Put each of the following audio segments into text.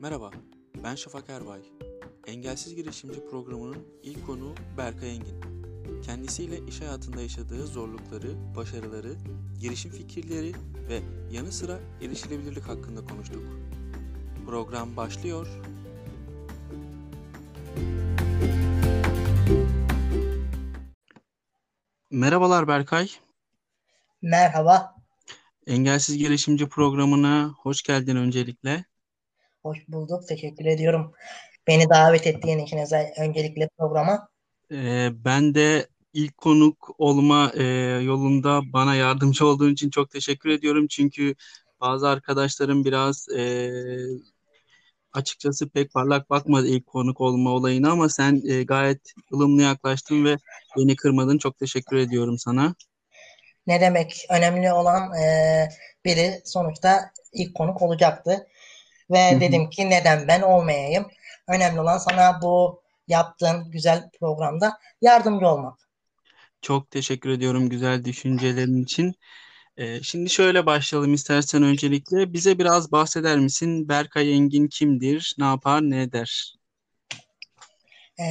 Merhaba, ben Şafak Erbay. Engelsiz Girişimci programının ilk konuğu Berkay Engin. Kendisiyle iş hayatında yaşadığı zorlukları, başarıları, girişim fikirleri ve yanı sıra erişilebilirlik hakkında konuştuk. Program başlıyor. Merhabalar Berkay. Merhaba, Engelsiz Girişimci programına hoş geldin öncelikle. Hoş bulduk. Teşekkür ediyorum. Beni davet ettiğin için özel, öncelikle programa. Ee, ben de ilk konuk olma e, yolunda bana yardımcı olduğun için çok teşekkür ediyorum. Çünkü bazı arkadaşlarım biraz e, açıkçası pek parlak bakmadı ilk konuk olma olayına ama sen e, gayet ılımlı yaklaştın ve beni kırmadın. Çok teşekkür ediyorum sana. Ne demek? Önemli olan e, biri sonuçta ilk konuk olacaktı. Ve Hı hı. dedim ki neden ben olmayayım? Önemli olan sana bu yaptığın güzel programda yardımcı olmak. Çok teşekkür ediyorum güzel düşüncelerin için. Ee, şimdi şöyle başlayalım istersen öncelikle. Bize biraz bahseder misin? Berkay Engin kimdir? Ne yapar, ne eder? E,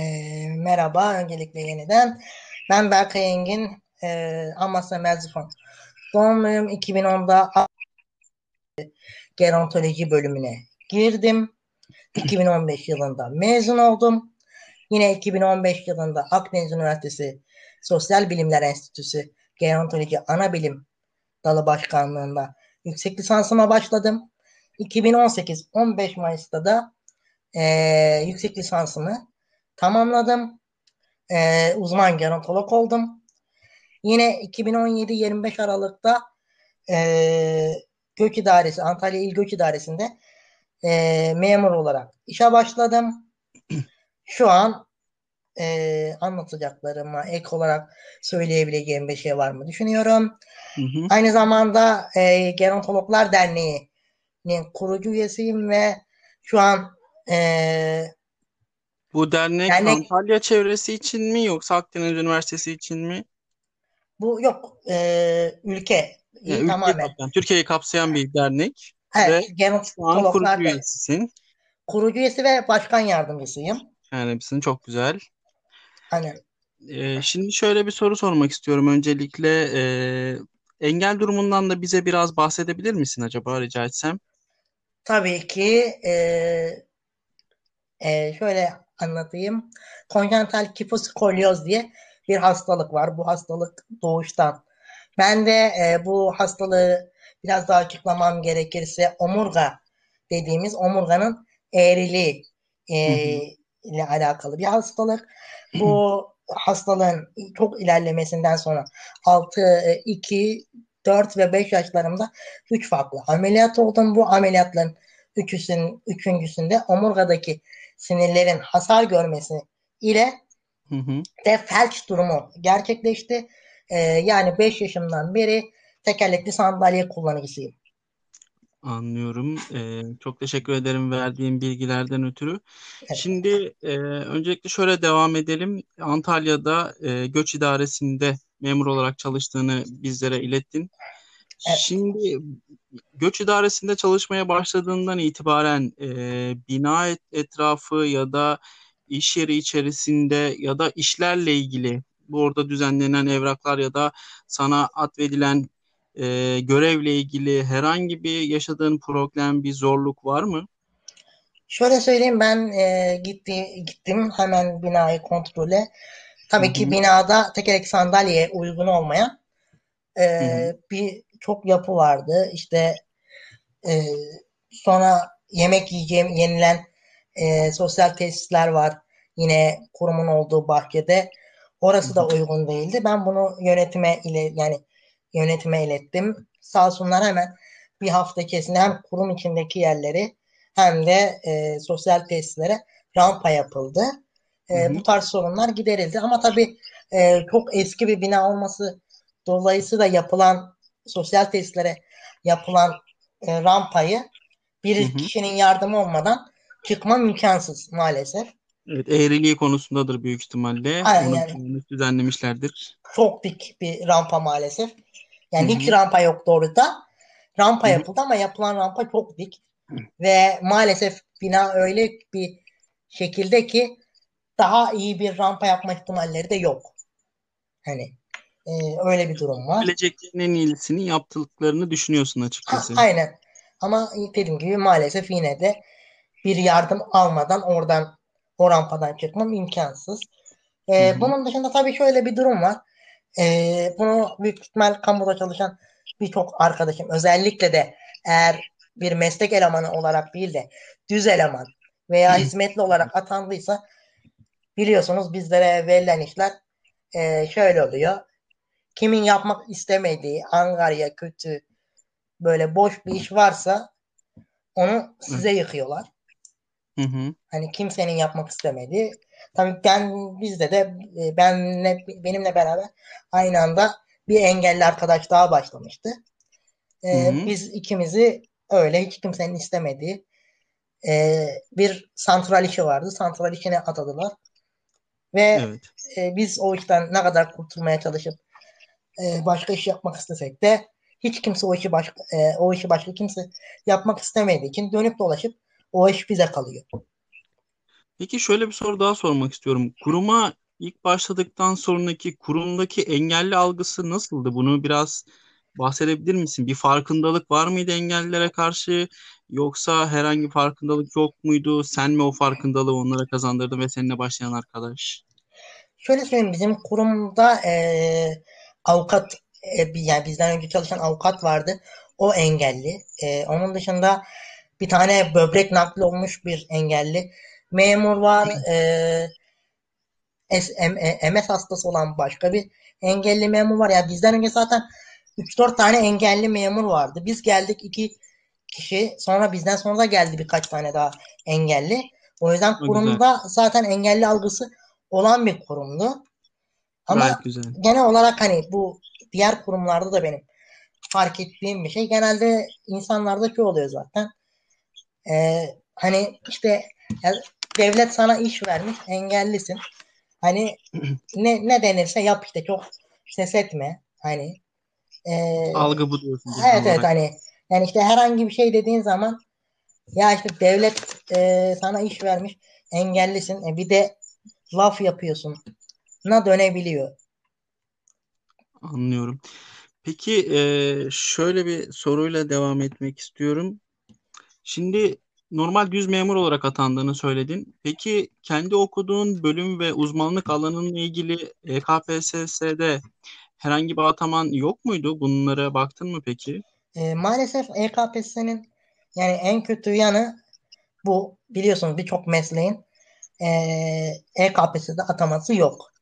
merhaba, öncelikle yeniden. Ben Berkay Engin, e, Amasya Merzifon. Doğumluyum 2010'da gerontoloji bölümüne girdim. 2015 yılında mezun oldum. Yine 2015 yılında Akdeniz Üniversitesi Sosyal Bilimler Enstitüsü Gerontoloji Ana Bilim Dalı Başkanlığında yüksek lisansıma başladım. 2018 15 Mayıs'ta da eee, yüksek lisansımı tamamladım. Eee, uzman gerontolog oldum. Yine 2017-25 Aralık'ta eee Göç İdaresi, Antalya İl Göç İdaresi'nde eee, memur olarak işe başladım. Şu an eee, anlatacaklarıma ek olarak söyleyebileceğim bir şey var mı düşünüyorum. Hı hı. Aynı zamanda eee Gerontologlar Derneği'nin kurucu üyesiyim ve şu an eee, Bu dernek dernek Antalya çevresi için mi yoksa Akdeniz Üniversitesi için mi? bu yok eee ülkeyi Yani ülkeyi tamamen kapsayan, Türkiye'yi kapsayan bir dernek ve evet şu an Gerontologlar kurucu Derneği üyesisin. kurucu üyesi ve başkan yardımcısıyım. Yani misin çok güzel. Hani Ee, şimdi şöyle bir soru sormak istiyorum. Öncelikle e, engel durumundan da bize biraz bahsedebilir misin acaba rica etsem? tabii ki eee eee, şöyle anlatayım. Konjental kifoskoliyoz diye bir hastalık var. Bu hastalık doğuştan. Ben de eee, bu hastalığı biraz daha açıklamam gerekirse omurga dediğimiz omurganın eğriliği Hı hı. eee, ile alakalı bir hastalık. Bu hastalığın çok ilerlemesinden sonra 6, 2, 4 ve 5 yaşlarımda 3 farklı ameliyat oldum. Bu ameliyatların üçüsün, üçüncüsünde omurgadaki sinirlerin hasar görmesi ile Hı hı. de felç durumu gerçekleşti. Ee, yani 5 yaşımdan beri tekerlekli sandalye kullanıcısıyım. Anlıyorum. Ee, çok teşekkür ederim verdiğin bilgilerden ötürü. Evet. Şimdi e, öncelikle şöyle devam edelim. Antalya'da e, göç idaresinde memur olarak çalıştığını bizlere ilettin. Evet. Şimdi göç idaresinde çalışmaya başladığından itibaren e, bina et- etrafı ya da iş yeri içerisinde ya da işlerle ilgili bu orada düzenlenen evraklar ya da sana atfedilen e, görevle ilgili herhangi bir yaşadığın problem, bir zorluk var mı? Şöyle söyleyeyim ben e, gitti, gittim hemen binayı kontrole. Tabii ki hı, binada tekerlekli sandalyeye uygun olmayan e, bir çok yapı vardı. İşte e, sonra yemek yiyeceğim yenilen e, sosyal tesisler var. Yine kurumun olduğu bahçede. Orası da hı, uygun değildi. Ben bunu yönetime ile yani yönetime ilettim. Sağ olsunlar hemen bir hafta içerisinde hem kurum içindeki yerleri hem de e, sosyal tesislere rampa yapıldı. hı E, hı, bu tarz sorunlar giderildi. Ama tabii e, çok eski bir bina olması dolayısıyla yapılan sosyal tesislere yapılan e, rampayı hı bir hı. kişinin yardımı olmadan çıkmam imkansız maalesef. Evet, eğriliği konusundadır büyük ihtimalle. Aynen Onu yani düzenlemişlerdir. çok dik bir rampa maalesef. Yani hiç hı, rampa yoktu orada. Rampa hı hı, yapıldı ama yapılan rampa çok dik ve maalesef bina öyle bir şekilde ki daha iyi bir rampa yapma ihtimalleri de yok. Hani e, öyle bir durum var. Geleceklerin en iyisini yaptıklarını düşünüyorsun açıkçası. Ha, aynen. Ama dediğim gibi maalesef yine de bir yardım almadan oradan o rampadan çıkmam imkansız. Ee, bunun dışında tabii şöyle bir durum var. Ee, bunu büyük ihtimal kamuda çalışan birçok arkadaşım özellikle de eğer bir meslek elemanı olarak değil de düz eleman veya hizmetli olarak atandıysa biliyorsunuz bizlere verilen işler e, şöyle oluyor. Kimin yapmak istemediği, angarya, kötü, böyle boş bir iş varsa onu size yıkıyorlar. Hı hı. Hani kimsenin yapmak istemediği. Tabii ben bizde de e, benle benimle beraber aynı anda bir engelli arkadaş daha başlamıştı. Ee, hı hı. Biz ikimizi öyle hiç kimsenin istemediği e, bir santral işi vardı. Santral işine atadılar. Ve evet. e, biz o işten ne kadar kurtulmaya çalışıp e, başka iş yapmak istesek de hiç kimse o işi başka e, o işi başka kimse yapmak istemediği için dönüp dolaşıp o iş bize kalıyor. Peki şöyle bir soru daha sormak istiyorum. Kuruma ilk başladıktan sonraki kurumdaki engelli algısı nasıldı? Bunu biraz bahsedebilir misin? Bir farkındalık var mıydı engellilere karşı yoksa herhangi farkındalık yok muydu? Sen mi o farkındalığı onlara kazandırdın ve seninle başlayan arkadaş? Şöyle söyleyeyim bizim kurumda e, avukat e, yani bizden önce çalışan avukat vardı. O engelli. E, onun dışında bir tane böbrek nakli olmuş bir engelli. Memur var. E, MS hastası olan başka bir engelli memur var. Ya yani bizden önce zaten 3-4 tane engelli memur vardı. Biz geldik iki kişi. Sonra bizden sonra da geldi birkaç tane daha engelli. O yüzden kurumda güzel. zaten engelli algısı olan bir kurumdu. Ama güzel. genel olarak hani bu diğer kurumlarda da benim fark ettiğim bir şey. Genelde insanlarda şu oluyor zaten. Ee, hani işte yani devlet sana iş vermiş, engellisin. Hani ne ne denirse yap işte çok ses etme. Hani e, algı bu diyorsun. Evet evet hani yani işte herhangi bir şey dediğin zaman ya işte devlet e, sana iş vermiş, engellisin. E, bir de laf yapıyorsun. Na dönebiliyor. Anlıyorum. Peki e, şöyle bir soruyla devam etmek istiyorum. Şimdi normal düz memur olarak atandığını söyledin. Peki kendi okuduğun bölüm ve uzmanlık alanınla ilgili EKPSS'de herhangi bir ataman yok muydu? Bunlara baktın mı peki? E, maalesef EKPSS'nin yani en kötü yanı bu biliyorsunuz birçok mesleğin e, EKPSS'de ataması yok.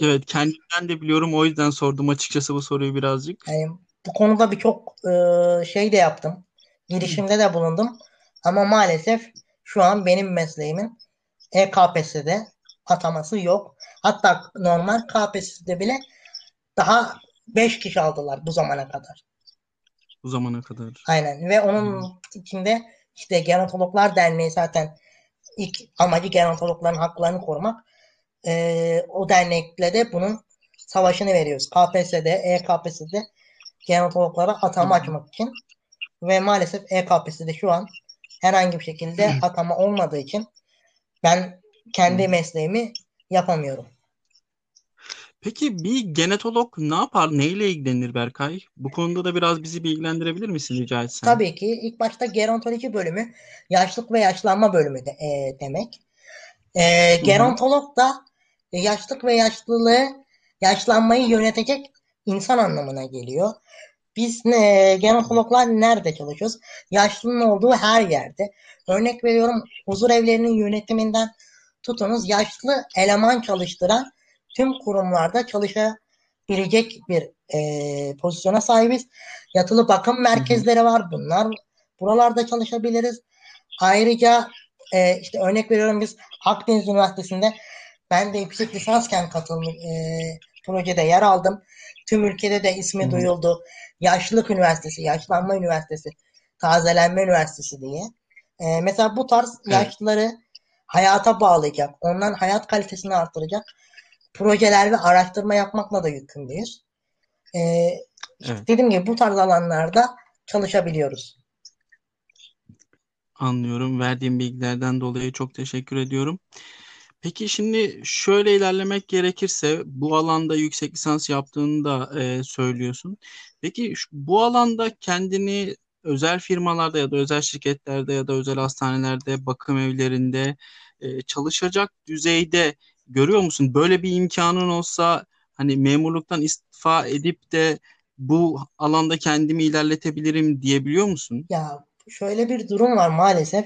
Evet kendimden de biliyorum o yüzden sordum açıkçası bu soruyu birazcık. Yani bu konuda birçok e, şey de yaptım. Girişimde de bulundum. Ama maalesef şu an benim mesleğimin EKPS'de ataması yok. Hatta normal KPSS'de bile daha 5 kişi aldılar bu zamana kadar. Bu zamana kadar. Aynen ve onun hmm. içinde işte Gerontologlar Derneği zaten ilk amacı gerontologların haklarını korumak e, o dernekle de bunun savaşını veriyoruz. KPSS'de, EKPSS'de gerontologlara atama açmak için ve maalesef EKPSS'de şu an herhangi bir şekilde atama olmadığı için ben kendi mesleğimi yapamıyorum. Peki bir genetolog ne yapar? Neyle ilgilenir Berkay? Bu konuda da biraz bizi bilgilendirebilir misin rica etsem? Tabii ki. İlk başta gerontoloji bölümü yaşlık ve yaşlanma bölümü de, e, demek. E, gerontolog da yaşlık ve yaşlılığı, yaşlanmayı yönetecek insan anlamına geliyor. Biz e, gerontologlar nerede çalışıyoruz? Yaşlının olduğu her yerde. Örnek veriyorum huzur evlerinin yönetiminden tutunuz yaşlı eleman çalıştıran tüm kurumlarda çalışabilecek bir e, pozisyona sahibiz. Yatılı bakım merkezleri var. Bunlar buralarda çalışabiliriz. Ayrıca e, işte örnek veriyorum biz Akdeniz Üniversitesi'nde ben de yüksek lisansken katılım e, projede yer aldım. Tüm ülkede de ismi Hı. duyuldu. Yaşlılık Üniversitesi, Yaşlanma Üniversitesi, Tazelenme Üniversitesi diye. E, mesela bu tarz evet. yaşlıları hayata bağlayacak, onların hayat kalitesini artıracak projeler ve araştırma yapmakla da yükümlüyüz. E, evet. Dediğim gibi bu tarz alanlarda çalışabiliyoruz. Anlıyorum. Verdiğim bilgilerden dolayı çok teşekkür ediyorum. Peki şimdi şöyle ilerlemek gerekirse bu alanda yüksek lisans yaptığını da e, söylüyorsun. Peki bu alanda kendini özel firmalarda ya da özel şirketlerde ya da özel hastanelerde, bakım evlerinde e, çalışacak düzeyde görüyor musun? Böyle bir imkanın olsa hani memurluktan istifa edip de bu alanda kendimi ilerletebilirim diyebiliyor musun? Ya şöyle bir durum var maalesef.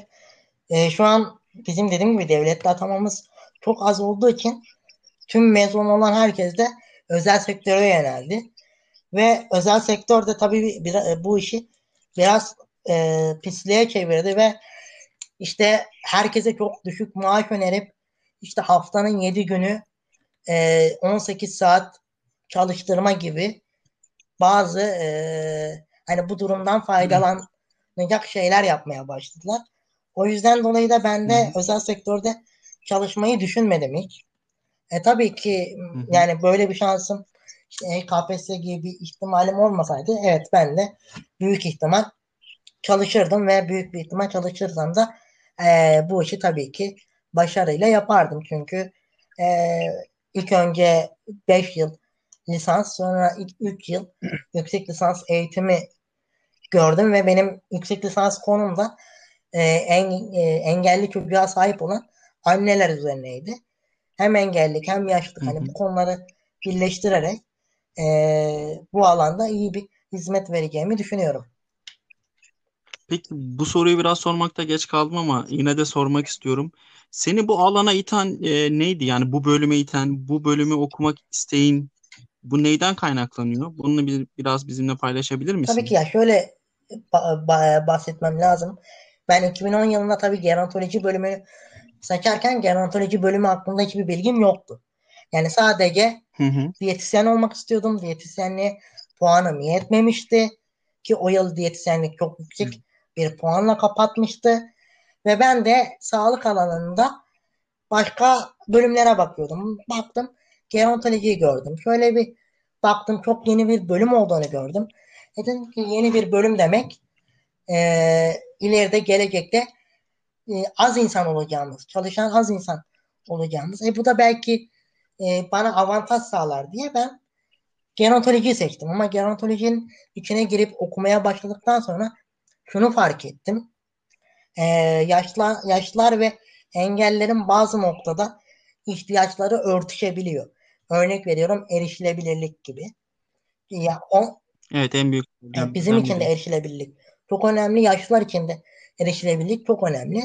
Ee, şu an bizim dediğim gibi devletli atamamız çok az olduğu için tüm mezun olan herkes de özel sektöre yöneldi. Ve özel sektör de tabii bir, bir- bu işi biraz e, pisliğe çevirdi ve işte herkese çok düşük maaş önerip işte haftanın 7 günü e, 18 saat çalıştırma gibi bazı e, hani bu durumdan faydalanacak şeyler yapmaya başladılar. O yüzden dolayı da ben de Hı özel sektörde çalışmayı düşünmedim hiç. E tabii ki hı hı. yani böyle bir şansım işte KPSS gibi bir ihtimalim olmasaydı evet ben de büyük ihtimal çalışırdım ve büyük bir ihtimal çalışırsam da e, bu işi tabii ki başarıyla yapardım. Çünkü e, ilk önce 5 yıl lisans sonra ilk 3 yıl yüksek lisans eğitimi gördüm ve benim yüksek lisans konum da e, en, e, engelli çocuğa sahip olan anneler üzerineydi. Hem engellilik hem yaşlılık hani bu konuları birleştirerek e, bu alanda iyi bir hizmet vereceğimi düşünüyorum. Peki bu soruyu biraz sormakta geç kaldım ama yine de sormak istiyorum. Seni bu alana iten e, neydi? Yani bu bölüme iten, bu bölümü okumak isteğin bu neyden kaynaklanıyor? Bunu bir, biraz bizimle paylaşabilir Tabii ki misin? ya şöyle ba- ba- bahsetmem lazım. Ben 2010 yılında tabii gerontoloji bölümünü seçerken gerontoloji bölümü hakkında hiçbir bilgim yoktu. Yani sadece Hı hı. diyetisyen olmak istiyordum. Diyetisyenliğe puanım yetmemişti. Ki o yıl diyetisyenlik çok yüksek bir puanla kapatmıştı. Ve ben de sağlık alanında başka bölümlere bakıyordum. Baktım gerontolojiyi gördüm. Şöyle bir baktım çok yeni bir bölüm olduğunu gördüm. Dedim ki yeni bir bölüm demek e, ileride gelecekte e, az insan olacağımız, çalışan az insan olacağımız. E bu da belki e, bana avantaj sağlar diye ben gerontolojiyi seçtim. Ama gerontolojinin içine girip okumaya başladıktan sonra şunu fark ettim. E, yaşlılar, yaşlılar ve engellerin bazı noktada ihtiyaçları örtüşebiliyor. Örnek veriyorum erişilebilirlik gibi. Ya o, Evet en büyük yani bizim için de erişilebilirlik çok önemli. Yaşlılar için de erişilebilirlik çok önemli.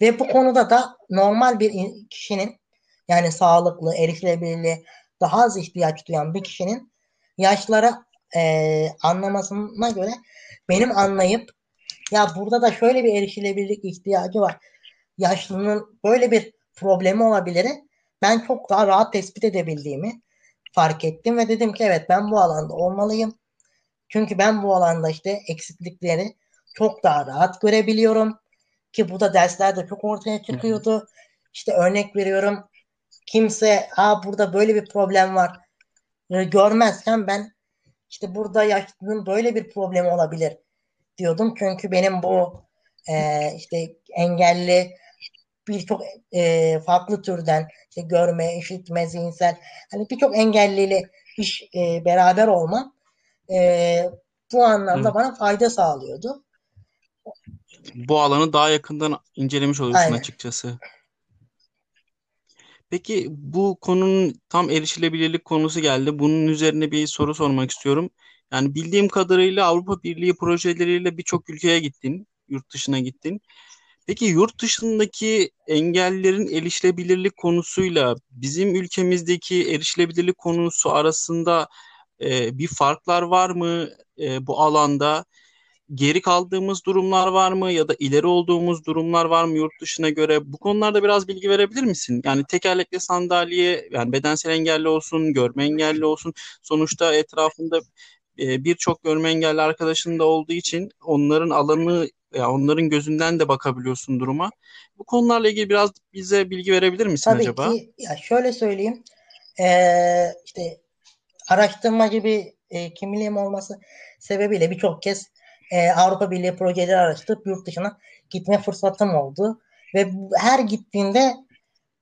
Ve bu konuda da normal bir in- kişinin yani sağlıklı, erişilebilirliğe daha az ihtiyaç duyan bir kişinin yaşlara e, anlamasına göre benim anlayıp ya burada da şöyle bir erişilebilirlik ihtiyacı var. Yaşlının böyle bir problemi olabilir. Ben çok daha rahat tespit edebildiğimi fark ettim ve dedim ki evet ben bu alanda olmalıyım. Çünkü ben bu alanda işte eksiklikleri çok daha rahat görebiliyorum. Ki bu da derslerde çok ortaya Hı hı. çıkıyordu. İşte örnek veriyorum kimse Aa, burada böyle bir problem var e, görmezken ben işte burada yaşlının böyle bir problemi olabilir diyordum. Çünkü benim bu e, işte engelli birçok e, farklı türden işte görme, işitme, zihinsel hani birçok engelliyle iş e, beraber olmam e, bu anlamda Evet. bana fayda sağlıyordu. Bu alanı daha yakından incelemiş oluyorsun Aynen. açıkçası. Peki bu konunun tam erişilebilirlik konusu geldi. Bunun üzerine bir soru sormak istiyorum. Yani bildiğim kadarıyla Avrupa Birliği projeleriyle birçok ülkeye gittin, yurt dışına gittin. Peki yurt dışındaki engellilerin erişilebilirlik konusuyla bizim ülkemizdeki erişilebilirlik konusu arasında e, bir farklar var mı e, bu alanda? Geri kaldığımız durumlar var mı ya da ileri olduğumuz durumlar var mı yurt dışına göre? Bu konularda biraz bilgi verebilir misin? Yani tekerlekli sandalye, yani bedensel engelli olsun, görme engelli olsun. Sonuçta etrafında e, birçok görme engelli arkadaşın da olduğu için onların alanı ya onların gözünden de bakabiliyorsun duruma. Bu konularla ilgili biraz bize bilgi verebilir misin Tabii acaba? ki ya şöyle söyleyeyim e, işte araştırmacı bir e, kimliğim olması sebebiyle birçok kez e, Avrupa Birliği projeleri araştırıp yurt dışına gitme fırsatım oldu. Ve her gittiğimde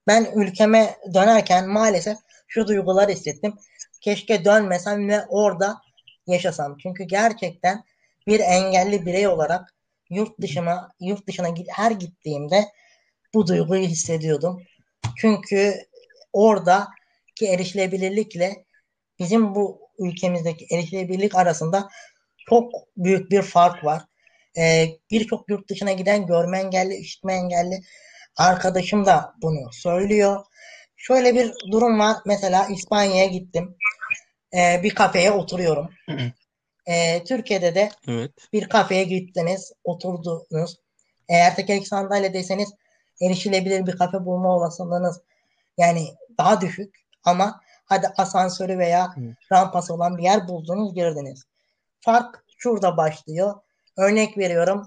ben ülkeme dönerken maalesef şu duyguları hissettim. Keşke dönmesem ve orada yaşasam. Çünkü gerçekten bir engelli birey olarak yurt dışına yurt dışına her gittiğimde bu duyguyu hissediyordum. Çünkü orada ki erişilebilirlikle bizim bu ülkemizdeki erişilebilirlik arasında çok büyük bir fark var. Ee, Birçok yurt dışına giden görme engelli, işitme engelli arkadaşım da bunu söylüyor. Şöyle bir durum var. Mesela İspanya'ya gittim. Ee, bir kafeye oturuyorum. Ee, Türkiye'de de evet. bir kafeye gittiniz, oturdunuz. Eğer tekerlekli sandalyedeyseniz erişilebilir bir kafe bulma olasılığınız yani daha düşük ama hadi asansörü veya rampası olan bir yer buldunuz girdiniz. Fark şurada başlıyor. Örnek veriyorum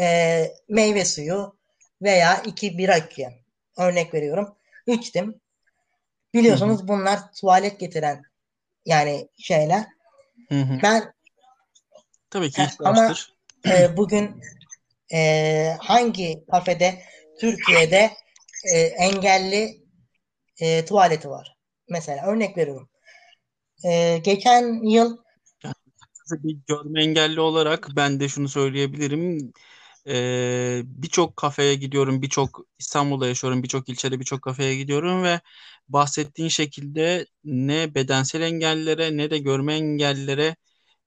e, meyve suyu veya iki bira içeceğim. Örnek veriyorum. İçtim. Biliyorsunuz bunlar tuvalet getiren yani şeyler. Hı hı. Ben tabii ki ama e, bugün e, hangi kafede Türkiye'de e, engelli e, tuvaleti var? Mesela örnek veriyorum. E, geçen yıl bir görme engelli olarak ben de şunu söyleyebilirim. Ee, birçok kafeye gidiyorum, birçok İstanbul'da yaşıyorum, birçok ilçede birçok kafeye gidiyorum ve bahsettiğin şekilde ne bedensel engellilere ne de görme engellilere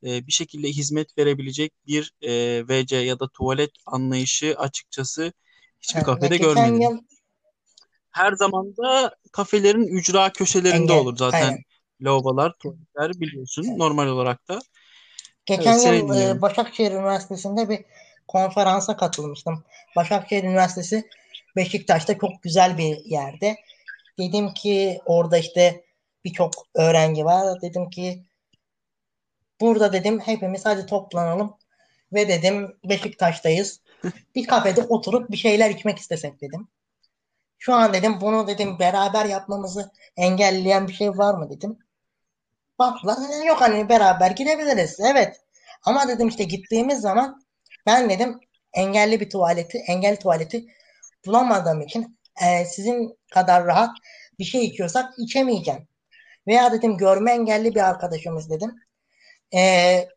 e, bir şekilde hizmet verebilecek bir e, WC ya da tuvalet anlayışı açıkçası hiçbir ha, kafede görmedim. Yıl... Her zaman da kafelerin ücra köşelerinde Engel, olur zaten. Aynen. Lavabolar, tuvaletler biliyorsun evet. normal olarak da. Geçen evet, yıl e, Başakşehir Üniversitesi'nde bir konferansa katılmıştım. Başakşehir Üniversitesi Beşiktaş'ta çok güzel bir yerde. Dedim ki orada işte birçok öğrenci var. Dedim ki burada dedim hepimiz hadi toplanalım ve dedim Beşiktaş'tayız. bir kafede oturup bir şeyler içmek istesek dedim. Şu an dedim bunu dedim beraber yapmamızı engelleyen bir şey var mı dedim. Baktılar yok hani beraber gidebiliriz. Evet. Ama dedim işte gittiğimiz zaman ben dedim engelli bir tuvaleti, engelli tuvaleti bulamadığım için e, sizin kadar rahat bir şey içiyorsak içemeyeceğim. Veya dedim görme engelli bir arkadaşımız dedim. E,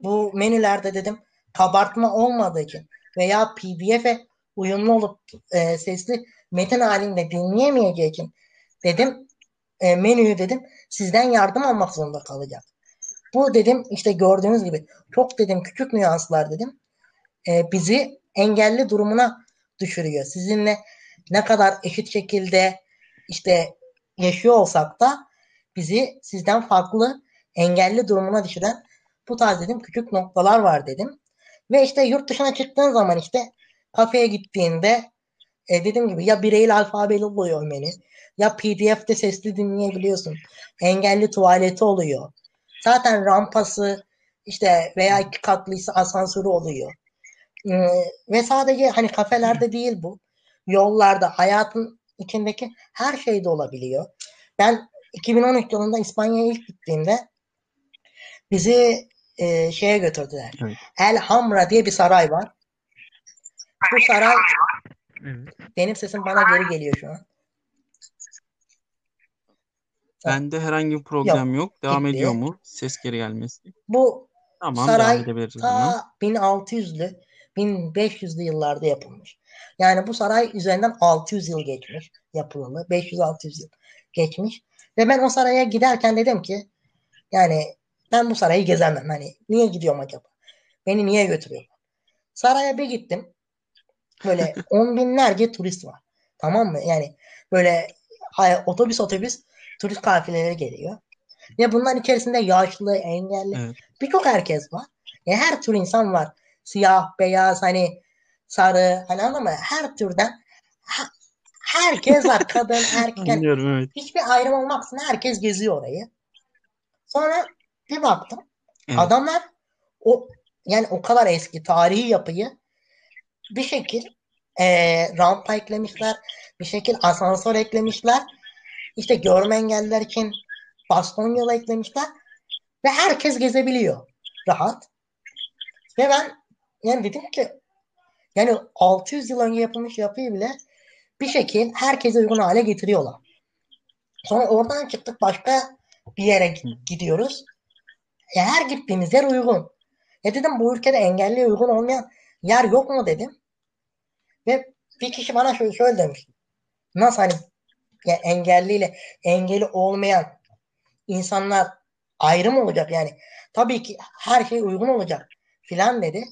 bu menülerde dedim kabartma olmadığı için veya PDF'e uyumlu olup e, sesli metin halinde dinleyemeyeceği için dedim e, menüyü dedim sizden yardım almak zorunda kalacak. Bu dedim işte gördüğünüz gibi çok dedim küçük nüanslar dedim e, bizi engelli durumuna düşürüyor. Sizinle ne kadar eşit şekilde işte yaşıyor olsak da bizi sizden farklı engelli durumuna düşüren bu tarz dedim küçük noktalar var dedim. Ve işte yurt dışına çıktığın zaman işte kafeye gittiğinde e, dediğim gibi ya bireyli alfabeli oluyor menü ya pdf'de sesli dinleyebiliyorsun. Engelli tuvaleti oluyor. Zaten rampası işte veya iki katlıysa asansörü oluyor. Ee, ve sadece hani kafelerde değil bu. Yollarda, hayatın içindeki her şeyde olabiliyor. Ben 2013 yılında İspanya'ya ilk gittiğimde bizi e, şeye götürdüler. Evet. El Hamra diye bir saray var. Bu saray evet. benim sesim bana geri geliyor şu an. Bende herhangi bir problem yok. yok. Devam gitti. ediyor mu? Ses geri gelmesi. Bu tamam, saray ta 1600'lü 1500'lü yıllarda yapılmış. Yani bu saray üzerinden 600 yıl geçmiş yapılalı. 500-600 yıl geçmiş. Ve ben o saraya giderken dedim ki yani ben bu sarayı gezemem. Hani niye gidiyorum acaba? Beni niye götürüyor? Saraya bir gittim. Böyle on binlerce turist var. Tamam mı? Yani böyle otobüs otobüs turist kafileleri geliyor. Ve bunların içerisinde yaşlı, engelli evet. birçok herkes var. Yani her tür insan var. Siyah, beyaz, hani sarı, hani anladın mı? Her türden herkes var. Kadın, erkek. Yani evet. Hiçbir ayrım olmaksızın herkes geziyor orayı. Sonra bir baktım. Evet. Adamlar o yani o kadar eski tarihi yapıyı bir şekil e, rampa eklemişler. Bir şekil asansör eklemişler işte görme engelliler için baston yol eklemişler ve herkes gezebiliyor rahat. Ve ben yani dedim ki yani 600 yıl önce yapılmış yapıyı bile bir şekil herkese uygun hale getiriyorlar. Sonra oradan çıktık başka bir yere gidiyoruz. Ya her gittiğimiz yer uygun. Ya dedim bu ülkede engelli uygun olmayan yer yok mu dedim. Ve bir kişi bana şöyle, şöyle demiş. Nasıl hani ya engelliyle engeli olmayan insanlar ayrı mı olacak yani? Tabii ki her şey uygun olacak filan dedi.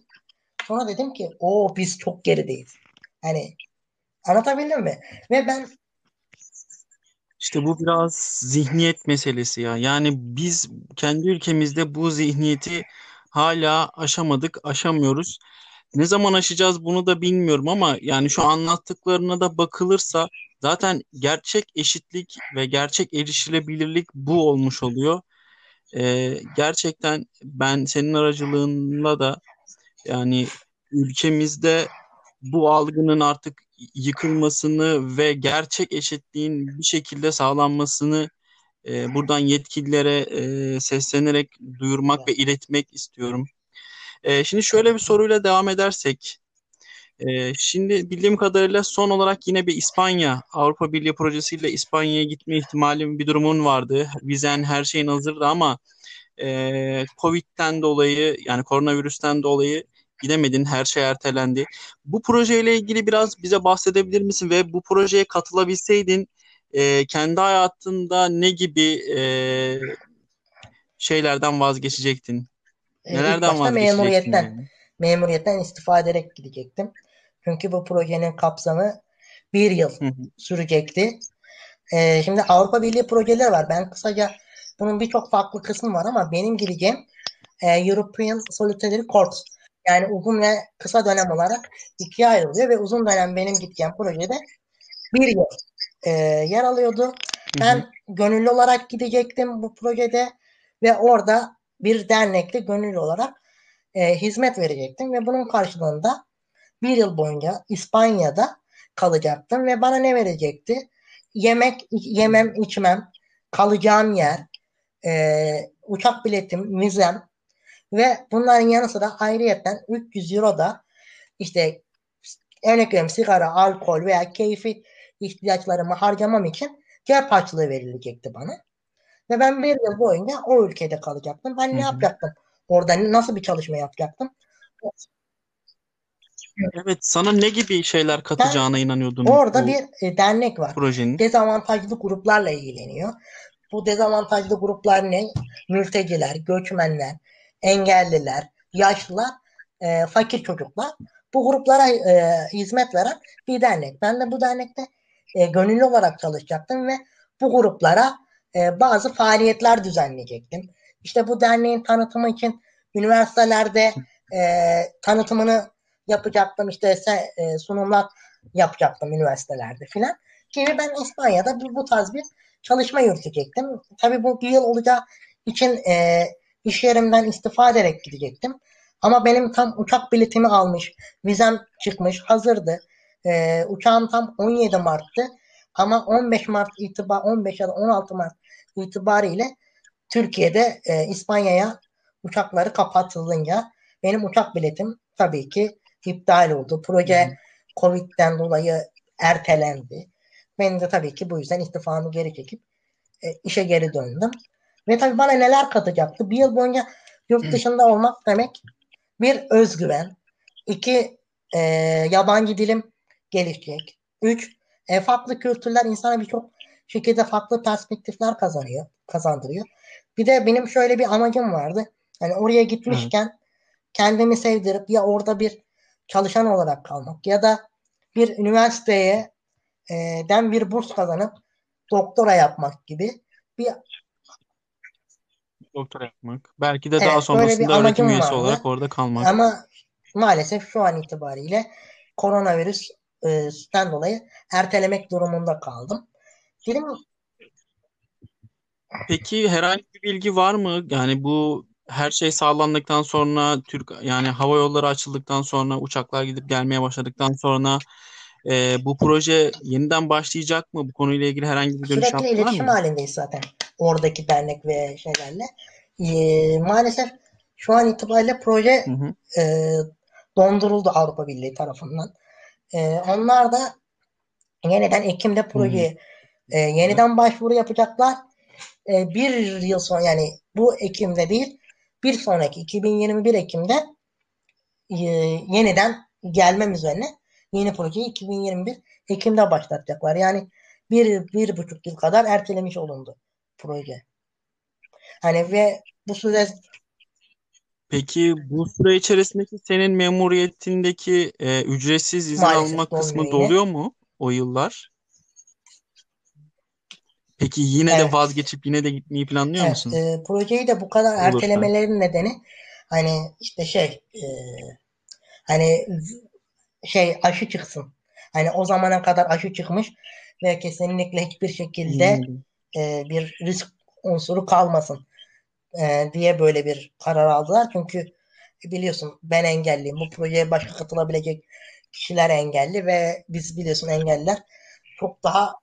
Sonra dedim ki o biz çok gerideyiz. Hani anlatabildim mi? Ve ben işte bu biraz zihniyet meselesi ya. Yani biz kendi ülkemizde bu zihniyeti hala aşamadık, aşamıyoruz. Ne zaman aşacağız bunu da bilmiyorum ama yani şu anlattıklarına da bakılırsa zaten gerçek eşitlik ve gerçek erişilebilirlik bu olmuş oluyor. Ee, gerçekten ben senin aracılığınla da yani ülkemizde bu algının artık yıkılmasını ve gerçek eşitliğin bir şekilde sağlanmasını e, buradan yetkililere e, seslenerek duyurmak ve iletmek istiyorum. E, şimdi şöyle bir soruyla devam edersek. E, şimdi bildiğim kadarıyla son olarak yine bir İspanya Avrupa Birliği projesiyle İspanya'ya gitme ihtimali bir durumun vardı. Vizen her şeyin hazırdı ama e, Covid'den dolayı yani koronavirüsten dolayı gidemedin, her şey ertelendi. Bu projeyle ilgili biraz bize bahsedebilir misin ve bu projeye katılabilseydin e, kendi hayatında ne gibi e, şeylerden vazgeçecektin? E, Nelerden vazgeçecektin? Memuriyetten, yani? memuriyetten istifa ederek gidecektim. Çünkü bu projenin kapsamı bir yıl sürecekti. Ee, şimdi Avrupa Birliği projeleri var. Ben kısaca bunun birçok farklı kısmı var ama benim gideceğim e, European Solidarity Corps yani uzun ve kısa dönem olarak ikiye ayrılıyor ve uzun dönem benim gideceğim projede bir yıl e, yer alıyordu. Ben hı hı. gönüllü olarak gidecektim bu projede ve orada bir dernekte gönüllü olarak e, hizmet verecektim ve bunun karşılığında bir yıl boyunca İspanya'da kalacaktım ve bana ne verecekti? Yemek, yemem, içmem, kalacağım yer, e, uçak biletim, vizem ve bunların yanı sıra ayrıyetten 300 euro da işte örnek veriyorum sigara, alkol veya keyfi ihtiyaçlarımı harcamam için cep harçlığı verilecekti bana. Ve ben bir yıl boyunca o ülkede kalacaktım. Ben Hı-hı. ne yapacaktım? Orada nasıl bir çalışma yapacaktım? Evet, sana ne gibi şeyler katacağına ben, inanıyordun? Orada bir e, dernek var. Projenin. Dezavantajlı gruplarla ilgileniyor. Bu dezavantajlı gruplar ne? Mülteciler, göçmenler, engelliler, yaşlılar, e, fakir çocuklar. Bu gruplara e, hizmet veren bir dernek. Ben de bu dernekte e, gönüllü olarak çalışacaktım ve bu gruplara e, bazı faaliyetler düzenleyecektim. İşte bu derneğin tanıtımı için üniversitelerde e, tanıtımını yapacaktım. İşte e, sunumlar yapacaktım üniversitelerde filan. Gibi ben İspanya'da bu, bu tarz bir çalışma yürütecektim. Tabii bu bir yıl olacağı için e, iş yerimden istifa ederek gidecektim. Ama benim tam uçak biletimi almış, vizem çıkmış, hazırdı. Ee, uçağım tam 17 Mart'tı. Ama 15 Mart itibar 15 ya da 16 Mart itibariyle Türkiye'de e, İspanya'ya uçakları kapatılınca benim uçak biletim tabii ki iptal oldu. Proje hmm. Covid'den dolayı ertelendi. Ben de tabii ki bu yüzden istifamı geri çekip e, işe geri döndüm. Ve tabii bana neler katacaktı? Bir yıl boyunca yurt dışında olmak demek bir özgüven. iki e, yabancı dilim gelişecek. Üç e, farklı kültürler insana birçok şekilde farklı perspektifler kazanıyor, kazandırıyor. Bir de benim şöyle bir amacım vardı. Yani oraya gitmişken Hı. kendimi sevdirip ya orada bir çalışan olarak kalmak ya da bir üniversiteye e, den bir burs kazanıp doktora yapmak gibi bir doktora yapmak. Belki de evet, daha sonrasında öğretim üyesi vardı. olarak orada kalmak. Ama maalesef şu an itibariyle koronavirüsten dolayı ertelemek durumunda kaldım. Dedim Peki herhangi bir bilgi var mı? Yani bu her şey sağlandıktan sonra Türk yani hava yolları açıldıktan sonra uçaklar gidip gelmeye başladıktan sonra e, bu proje yeniden başlayacak mı? Bu konuyla ilgili herhangi bir dönüş Sürekli iletişim halindeyiz zaten. Oradaki dernek ve şeylerle. E, maalesef Şu an itibariyle proje hı hı. E, donduruldu Avrupa Birliği tarafından. E, onlar da yeniden Ekim'de projeyi e, yeniden başvuru yapacaklar. E, bir yıl sonra yani bu Ekim'de değil bir sonraki 2021 Ekim'de e, yeniden gelmem üzerine yeni projeyi 2021 Ekim'de başlatacaklar. Yani bir, bir buçuk yıl kadar ertelemiş olundu proje. Hani ve bu süre Peki bu süre içerisindeki senin memuriyetindeki e, ücretsiz izin Maalesef alma kısmı yine. doluyor mu o yıllar? Peki yine evet. de vazgeçip yine de gitmeyi planlıyor evet, musun? E, projeyi de bu kadar Olursa. ertelemelerin nedeni hani işte şey e, hani şey aşı çıksın. Hani o zamana kadar aşı çıkmış ve kesinlikle hiçbir şekilde hmm. e, bir risk unsuru kalmasın e, diye böyle bir karar aldılar. Çünkü biliyorsun ben engelliyim. Bu projeye başka katılabilecek kişiler engelli ve biz biliyorsun engelliler çok daha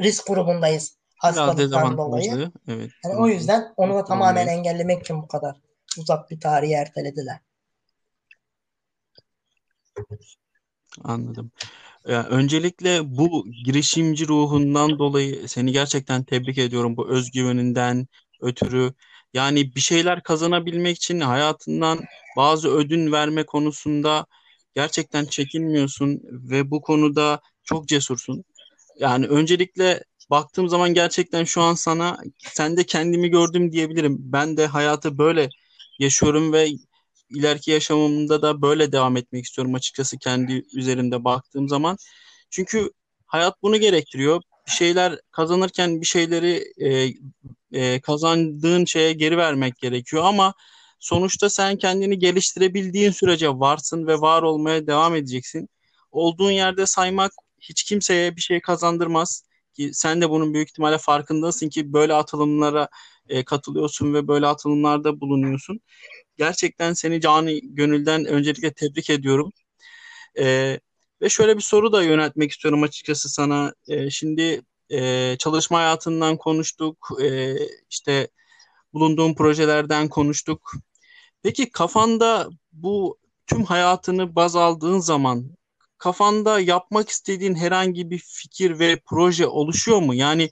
risk grubundayız hastalıktan dolayı. Evet. Yani o yüzden onu da tamamen engellemek için bu kadar uzak bir tarihi ertelediler. Anladım. Öncelikle bu girişimci ruhundan dolayı seni gerçekten tebrik ediyorum. Bu özgüveninden ötürü. Yani bir şeyler kazanabilmek için hayatından bazı ödün verme konusunda gerçekten çekinmiyorsun ve bu konuda çok cesursun. Yani öncelikle baktığım zaman gerçekten şu an sana sende kendimi gördüm diyebilirim. Ben de hayatı böyle yaşıyorum ve ileriki yaşamımda da böyle devam etmek istiyorum açıkçası kendi üzerimde baktığım zaman. Çünkü hayat bunu gerektiriyor. Bir şeyler kazanırken bir şeyleri e, e, kazandığın şeye geri vermek gerekiyor ama sonuçta sen kendini geliştirebildiğin sürece varsın ve var olmaya devam edeceksin. Olduğun yerde saymak hiç kimseye bir şey kazandırmaz ki sen de bunun büyük ihtimalle farkındasın ki böyle atılımlara e, katılıyorsun ve böyle atılımlarda bulunuyorsun. Gerçekten seni cani gönülden öncelikle tebrik ediyorum. E, ve şöyle bir soru da yöneltmek istiyorum açıkçası sana. E, şimdi e, çalışma hayatından konuştuk, e, işte bulunduğum projelerden konuştuk. Peki kafanda bu tüm hayatını baz aldığın zaman kafanda yapmak istediğin herhangi bir fikir ve proje oluşuyor mu? Yani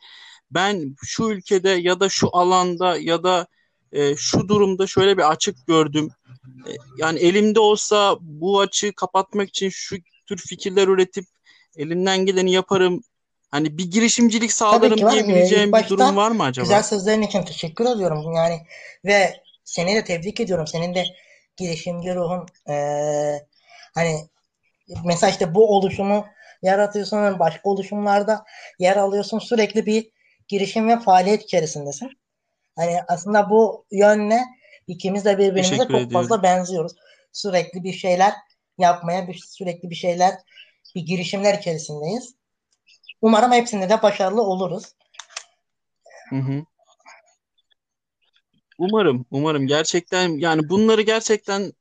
ben şu ülkede ya da şu alanda ya da e, şu durumda şöyle bir açık gördüm. E, yani elimde olsa bu açığı kapatmak için şu tür fikirler üretip elimden geleni yaparım. Hani bir girişimcilik sağlarım diyebileceğim bir durum var mı acaba? Güzel sözlerin için teşekkür ediyorum. Yani ve seni de tebrik ediyorum. Senin de girişimci ruhun e, hani mesela işte bu oluşumu yaratıyorsun başka oluşumlarda yer alıyorsun sürekli bir girişim ve faaliyet içerisindesin. Hani aslında bu yönle ikimiz de birbirimize çok ediyorum. fazla benziyoruz. Sürekli bir şeyler yapmaya, bir, sürekli bir şeyler, bir girişimler içerisindeyiz. Umarım hepsinde de başarılı oluruz. Hı hı. Umarım, umarım gerçekten yani bunları gerçekten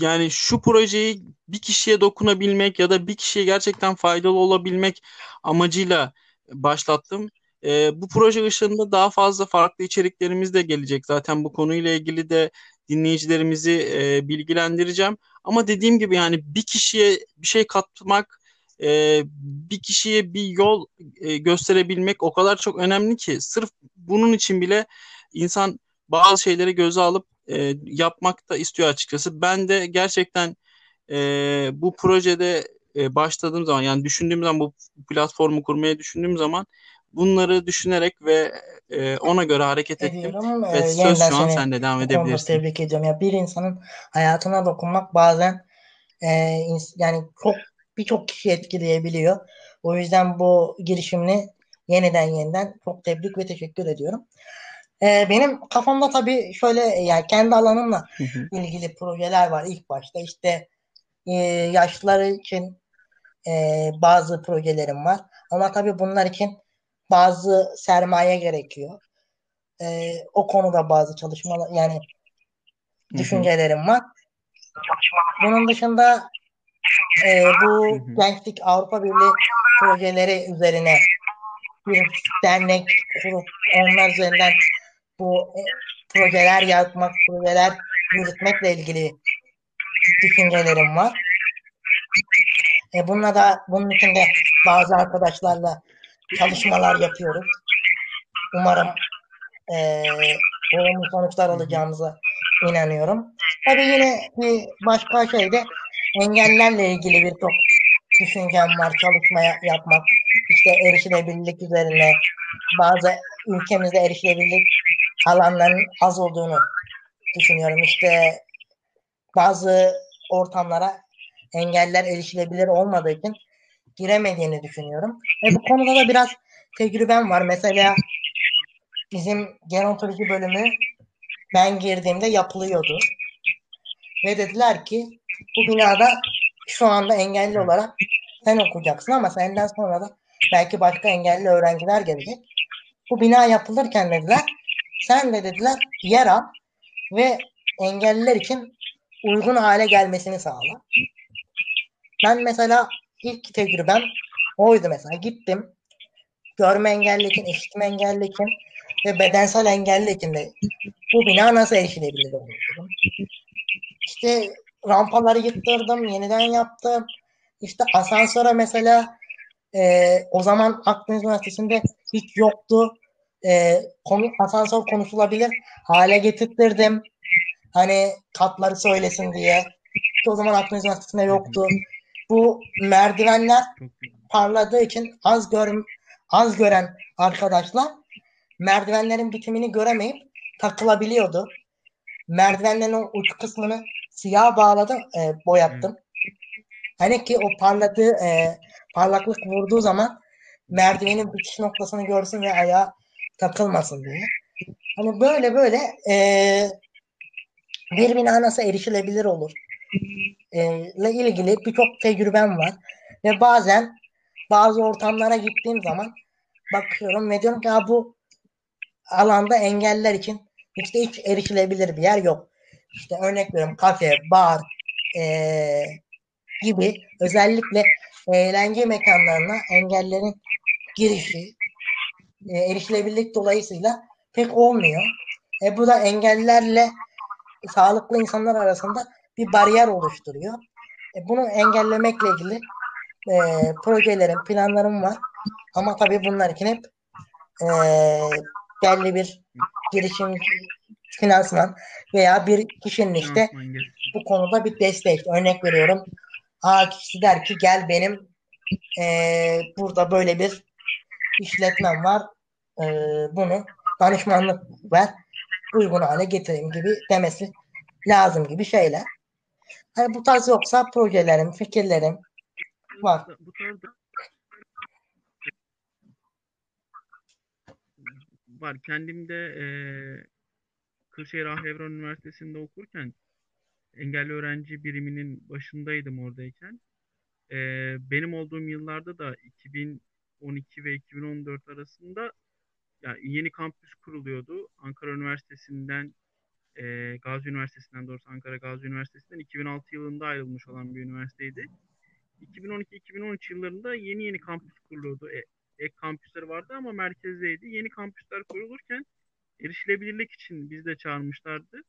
yani şu projeyi bir kişiye dokunabilmek ya da bir kişiye gerçekten faydalı olabilmek amacıyla başlattım. E, bu proje ışığında daha fazla farklı içeriklerimiz de gelecek. Zaten bu konuyla ilgili de dinleyicilerimizi e, bilgilendireceğim. Ama dediğim gibi yani bir kişiye bir şey katmak, e, bir kişiye bir yol e, gösterebilmek o kadar çok önemli ki sırf bunun için bile insan bazı şeyleri göze alıp e, yapmak da istiyor açıkçası. Ben de gerçekten e, bu projede e, başladığım zaman yani düşündüğüm zaman bu platformu kurmaya düşündüğüm zaman bunları düşünerek ve e, ona göre hareket ettim. Ediyorum. Ve ee, söz şu an sende devam edebilirsin. Tebrik ediyorum. Ya bir insanın hayatına dokunmak bazen e, yani çok birçok kişi etkileyebiliyor. O yüzden bu girişimini yeniden yeniden çok tebrik ve teşekkür ediyorum. Ee, benim kafamda tabii şöyle yani kendi alanımla ilgili projeler var ilk başta. işte e, yaşlılar için e, bazı projelerim var. Ama tabii bunlar için bazı sermaye gerekiyor. E, o konuda bazı çalışmalar yani düşüncelerim var. Bunun dışında e, bu gençlik Avrupa Birliği projeleri üzerine bir dernek kurup onlar üzerinden bu e, projeler yapmak, projeler yürütmekle ilgili düşüncelerim var. E bununla da bunun için de bazı arkadaşlarla çalışmalar yapıyoruz. Umarım e, olumlu sonuçlar alacağımıza inanıyorum. Tabii yine bir başka şey de engellerle ilgili birçok düşüncem var. Çalışma yapmak, işte erişilebilirlik üzerine bazı ülkemizde erişilebilirlik alanların az olduğunu düşünüyorum. İşte bazı ortamlara engeller erişilebilir olmadığı için giremediğini düşünüyorum. Ve bu konuda da biraz tecrübem var. Mesela bizim gerontoloji bölümü ben girdiğimde yapılıyordu. Ve dediler ki bu binada şu anda engelli olarak sen okuyacaksın ama senden sonra da belki başka engelli öğrenciler gelecek. Bu bina yapılırken dediler sen de dediler yer al ve engelliler için uygun hale gelmesini sağla. Ben mesela ilk tecrübem oydu mesela. Gittim. Görme engelli için, işitme engelli için ve bedensel engelli için de bu bina nasıl erişilebilir oluşturdum. İşte rampaları yıktırdım, yeniden yaptım. İşte asansöre mesela e, o zaman Akdeniz Üniversitesi'nde hiç yoktu. E, konu, asansör konuşulabilir hale getirttirdim. Hani katları söylesin diye. O zaman Akdeniz Üniversitesi'nde yoktu. Bu merdivenler parladığı için az gör az gören arkadaşlar merdivenlerin bitimini göremeyip takılabiliyordu. Merdivenlerin o uç kısmını siyah bağladım, e, boyattım. Hani ki o parladığı e, parlaklık vurduğu zaman merdivenin bitiş noktasını görsün ve ayağa takılmasın diye. Hani böyle böyle e, bir bina nasıl erişilebilir olur e, ile ilgili birçok tecrübem var. Ve bazen bazı ortamlara gittiğim zaman bakıyorum ve diyorum ki bu alanda engeller için işte hiç erişilebilir bir yer yok. İşte örnek veriyorum kafe, bar e, gibi özellikle eğlence mekanlarına engellerin girişi e, erişilebilirlik dolayısıyla pek olmuyor. E, bu da engellerle sağlıklı insanlar arasında bir bariyer oluşturuyor. E, bunu engellemekle ilgili e, projelerim, planlarım var. Ama tabii bunlar için hep e, belli bir girişim finansman veya bir kişinin işte bu konuda bir destek. Örnek veriyorum. A kişisi der ki gel benim e, burada böyle bir işletmem var. E, bunu danışmanlık ver uygun hale getireyim gibi demesi lazım gibi şeyler. Hani bu tarz yoksa projelerim, fikirlerim var. Bu tarz var. Kendimde e, Kırşehir Ahevran Üniversitesi'nde okurken engelli öğrenci biriminin başındaydım oradayken. E, benim olduğum yıllarda da 2012 ve 2014 arasında yani yeni kampüs kuruluyordu. Ankara Üniversitesi'nden e, Gazi Üniversitesi'nden doğrusu Ankara Gazi Üniversitesi'nden 2006 yılında ayrılmış olan bir üniversiteydi. 2012-2013 yıllarında yeni yeni kampüs kuruluyordu. E, ek kampüsleri vardı ama merkezdeydi. Yeni kampüsler kurulurken erişilebilirlik için biz de çağırmışlardı.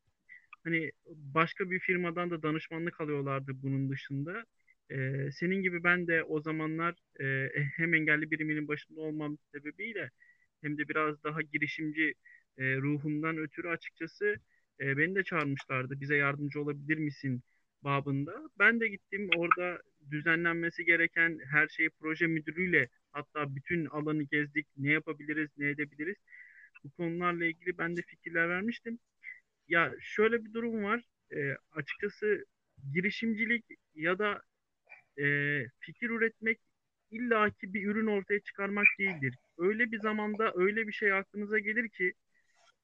Hani başka bir firmadan da danışmanlık alıyorlardı bunun dışında. Ee, senin gibi ben de o zamanlar e, hem engelli biriminin başında olmam sebebiyle hem de biraz daha girişimci e, ruhumdan ötürü açıkçası e, beni de çağırmışlardı. Bize yardımcı olabilir misin babında. Ben de gittim orada düzenlenmesi gereken her şeyi proje müdürüyle hatta bütün alanı gezdik. Ne yapabiliriz, ne edebiliriz? Bu konularla ilgili ben de fikirler vermiştim. Ya şöyle bir durum var. E, açıkçası girişimcilik ya da e, fikir üretmek illaki bir ürün ortaya çıkarmak değildir. Öyle bir zamanda öyle bir şey aklınıza gelir ki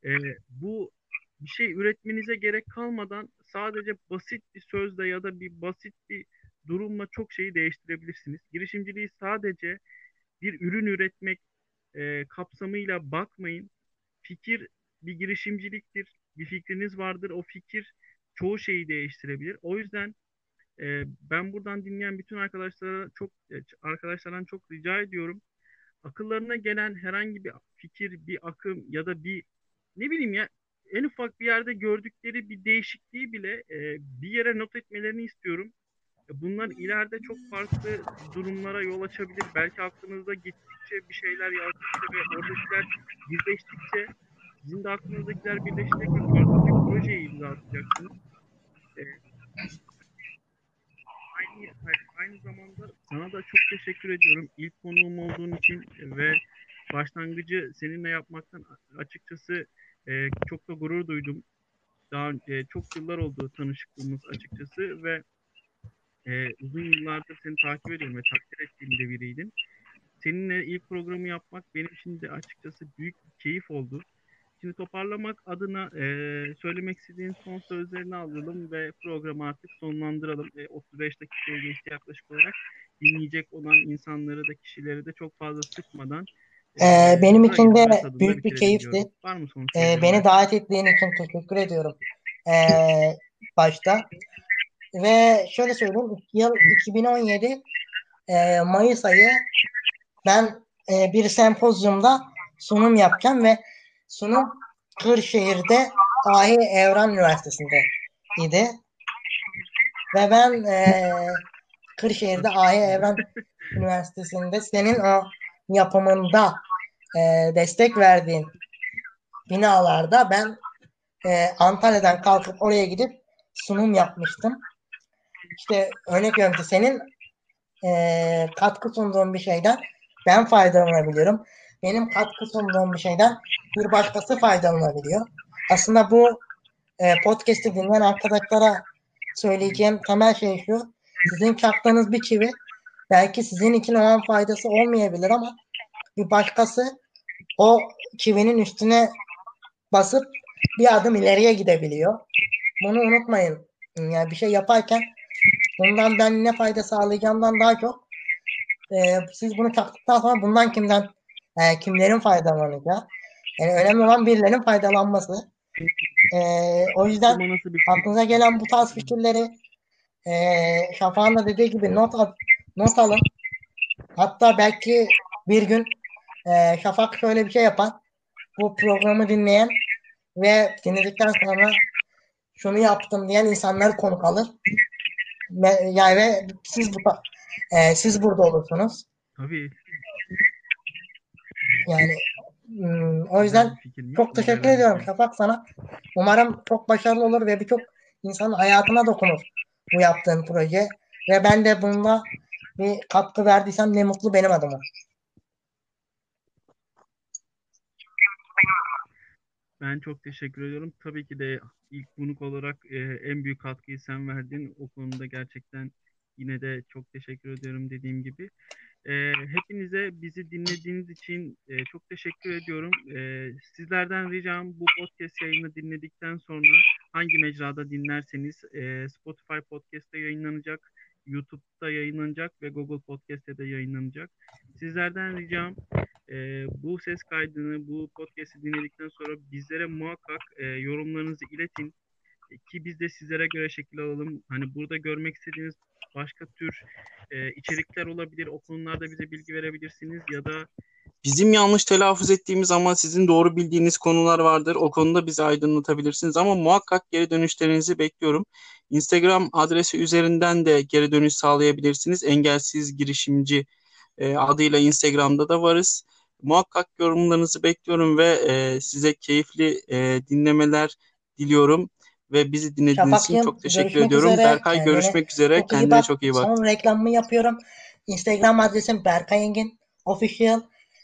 e, bu bir şey üretmenize gerek kalmadan sadece basit bir sözle ya da bir basit bir durumla çok şeyi değiştirebilirsiniz. Girişimciliği sadece bir ürün üretmek e, kapsamıyla bakmayın. Fikir bir girişimciliktir. Bir fikriniz vardır. O fikir çoğu şeyi değiştirebilir. O yüzden e, ben buradan dinleyen bütün arkadaşlara çok e, arkadaşlardan çok rica ediyorum. Akıllarına gelen herhangi bir fikir, bir akım ya da bir ne bileyim ya en ufak bir yerde gördükleri bir değişikliği bile e, bir yere not etmelerini istiyorum. E, bunlar ileride çok farklı durumlara yol açabilir. Belki aklınızda gittikçe bir şeyler yazdıkça ve oradakiler birleştikçe sizin de aklınızdakiler birleşecek ve farklı bir projeye imza atacaksınız. E, aynı, zamanda sana da çok teşekkür ediyorum. İlk konuğum olduğun için ve başlangıcı seninle yapmaktan açıkçası e, çok da gurur duydum. Daha e, çok yıllar oldu tanışıklığımız açıkçası ve e, uzun yıllardır seni takip ediyorum ve takdir ettiğim de biriydin. Seninle ilk programı yapmak benim için de açıkçası büyük bir keyif oldu. Şimdi toparlamak adına e, söylemek istediğin son sözlerini alalım ve programı artık sonlandıralım. E, 35 dakikaya geçti yaklaşık olarak dinleyecek olan insanları da kişileri de çok fazla sıkmadan ee, benim için de büyük bir keyifti. Ee, beni davet ettiğin için teşekkür ediyorum. Ee, başta. Ve şöyle söyleyeyim. Yıl 2017 e, Mayıs ayı ben e, bir sempozyumda sunum yapacağım ve sunum Kırşehir'de Ahi Evran Üniversitesi'nde idi. Ve ben e, Kırşehir'de Ahi Evran Üniversitesi'nde senin o yapımında e, destek verdiğin binalarda ben e, Antalya'dan kalkıp oraya gidip sunum yapmıştım. İşte örnek veriyorum senin e, katkı sunduğun bir şeyden ben faydalanabiliyorum. Benim katkı sunduğum bir şeyden bir başkası faydalanabiliyor. Aslında bu e, podcast'i dinleyen arkadaşlara söyleyeceğim temel şey şu. Sizin çaktığınız bir çivi belki sizin için o an faydası olmayabilir ama bir başkası o çivinin üstüne basıp bir adım ileriye gidebiliyor. Bunu unutmayın. Yani bir şey yaparken bundan ben ne fayda sağlayacağımdan daha çok e, siz bunu taktıktan sonra bundan kimden e, kimlerin faydalanacağı yani önemli olan birilerinin faydalanması. E, o yüzden aklınıza gelen bu tarz fikirleri e, Şafak'ın da dediği gibi not, not alın. Hatta belki bir gün e, Şafak şöyle bir şey yapar. Bu programı dinleyen ve dinledikten sonra şunu yaptım diyen insanları konuk alır. Yani ve siz bu e, siz burada olursunuz. Tabii. Yani o yüzden çok teşekkür ediyorum Şafak sana. Umarım çok başarılı olur ve birçok insanın hayatına dokunur bu yaptığın proje. Ve ben de bunda bir katkı verdiysem ne mutlu benim adıma. Ben çok teşekkür ediyorum. Tabii ki de ilk konuk olarak e, en büyük katkıyı sen verdin. O konuda gerçekten yine de çok teşekkür ediyorum dediğim gibi. E, hepinize bizi dinlediğiniz için e, çok teşekkür ediyorum. E, sizlerden ricam bu podcast yayını dinledikten sonra hangi mecrada dinlerseniz e, Spotify podcast'te yayınlanacak, YouTube'da yayınlanacak ve Google Podcast'te de yayınlanacak. Sizlerden ricam e, bu ses kaydını, bu podcast'i dinledikten sonra bizlere muhakkak e, yorumlarınızı iletin ki biz de sizlere göre şekil alalım. Hani burada görmek istediğiniz başka tür e, içerikler olabilir. O konularda bize bilgi verebilirsiniz ya da bizim yanlış telaffuz ettiğimiz ama sizin doğru bildiğiniz konular vardır. O konuda bizi aydınlatabilirsiniz ama muhakkak geri dönüşlerinizi bekliyorum. Instagram adresi üzerinden de geri dönüş sağlayabilirsiniz. Engelsiz girişimci e, adıyla Instagram'da da varız. Muhakkak yorumlarınızı bekliyorum ve e, size keyifli e, dinlemeler diliyorum ve bizi dinlediğiniz için çok teşekkür ediyorum. Üzere. Berkay Kendine görüşmek üzere. Çok Kendine bak. çok iyi bak. Son reklamımı yapıyorum. Instagram adresim Berkay Engin Official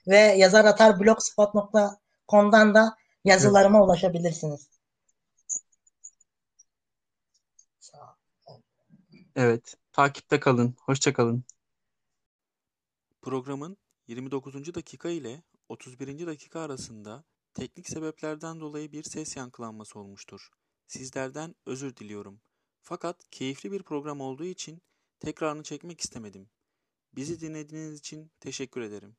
ve yazar atar blogspot.com'dan da yazılarıma evet. ulaşabilirsiniz. Evet. Takipte kalın. Hoşça kalın. Programın 29. dakika ile 31. dakika arasında teknik sebeplerden dolayı bir ses yankılanması olmuştur. Sizlerden özür diliyorum. Fakat keyifli bir program olduğu için tekrarını çekmek istemedim. Bizi dinlediğiniz için teşekkür ederim.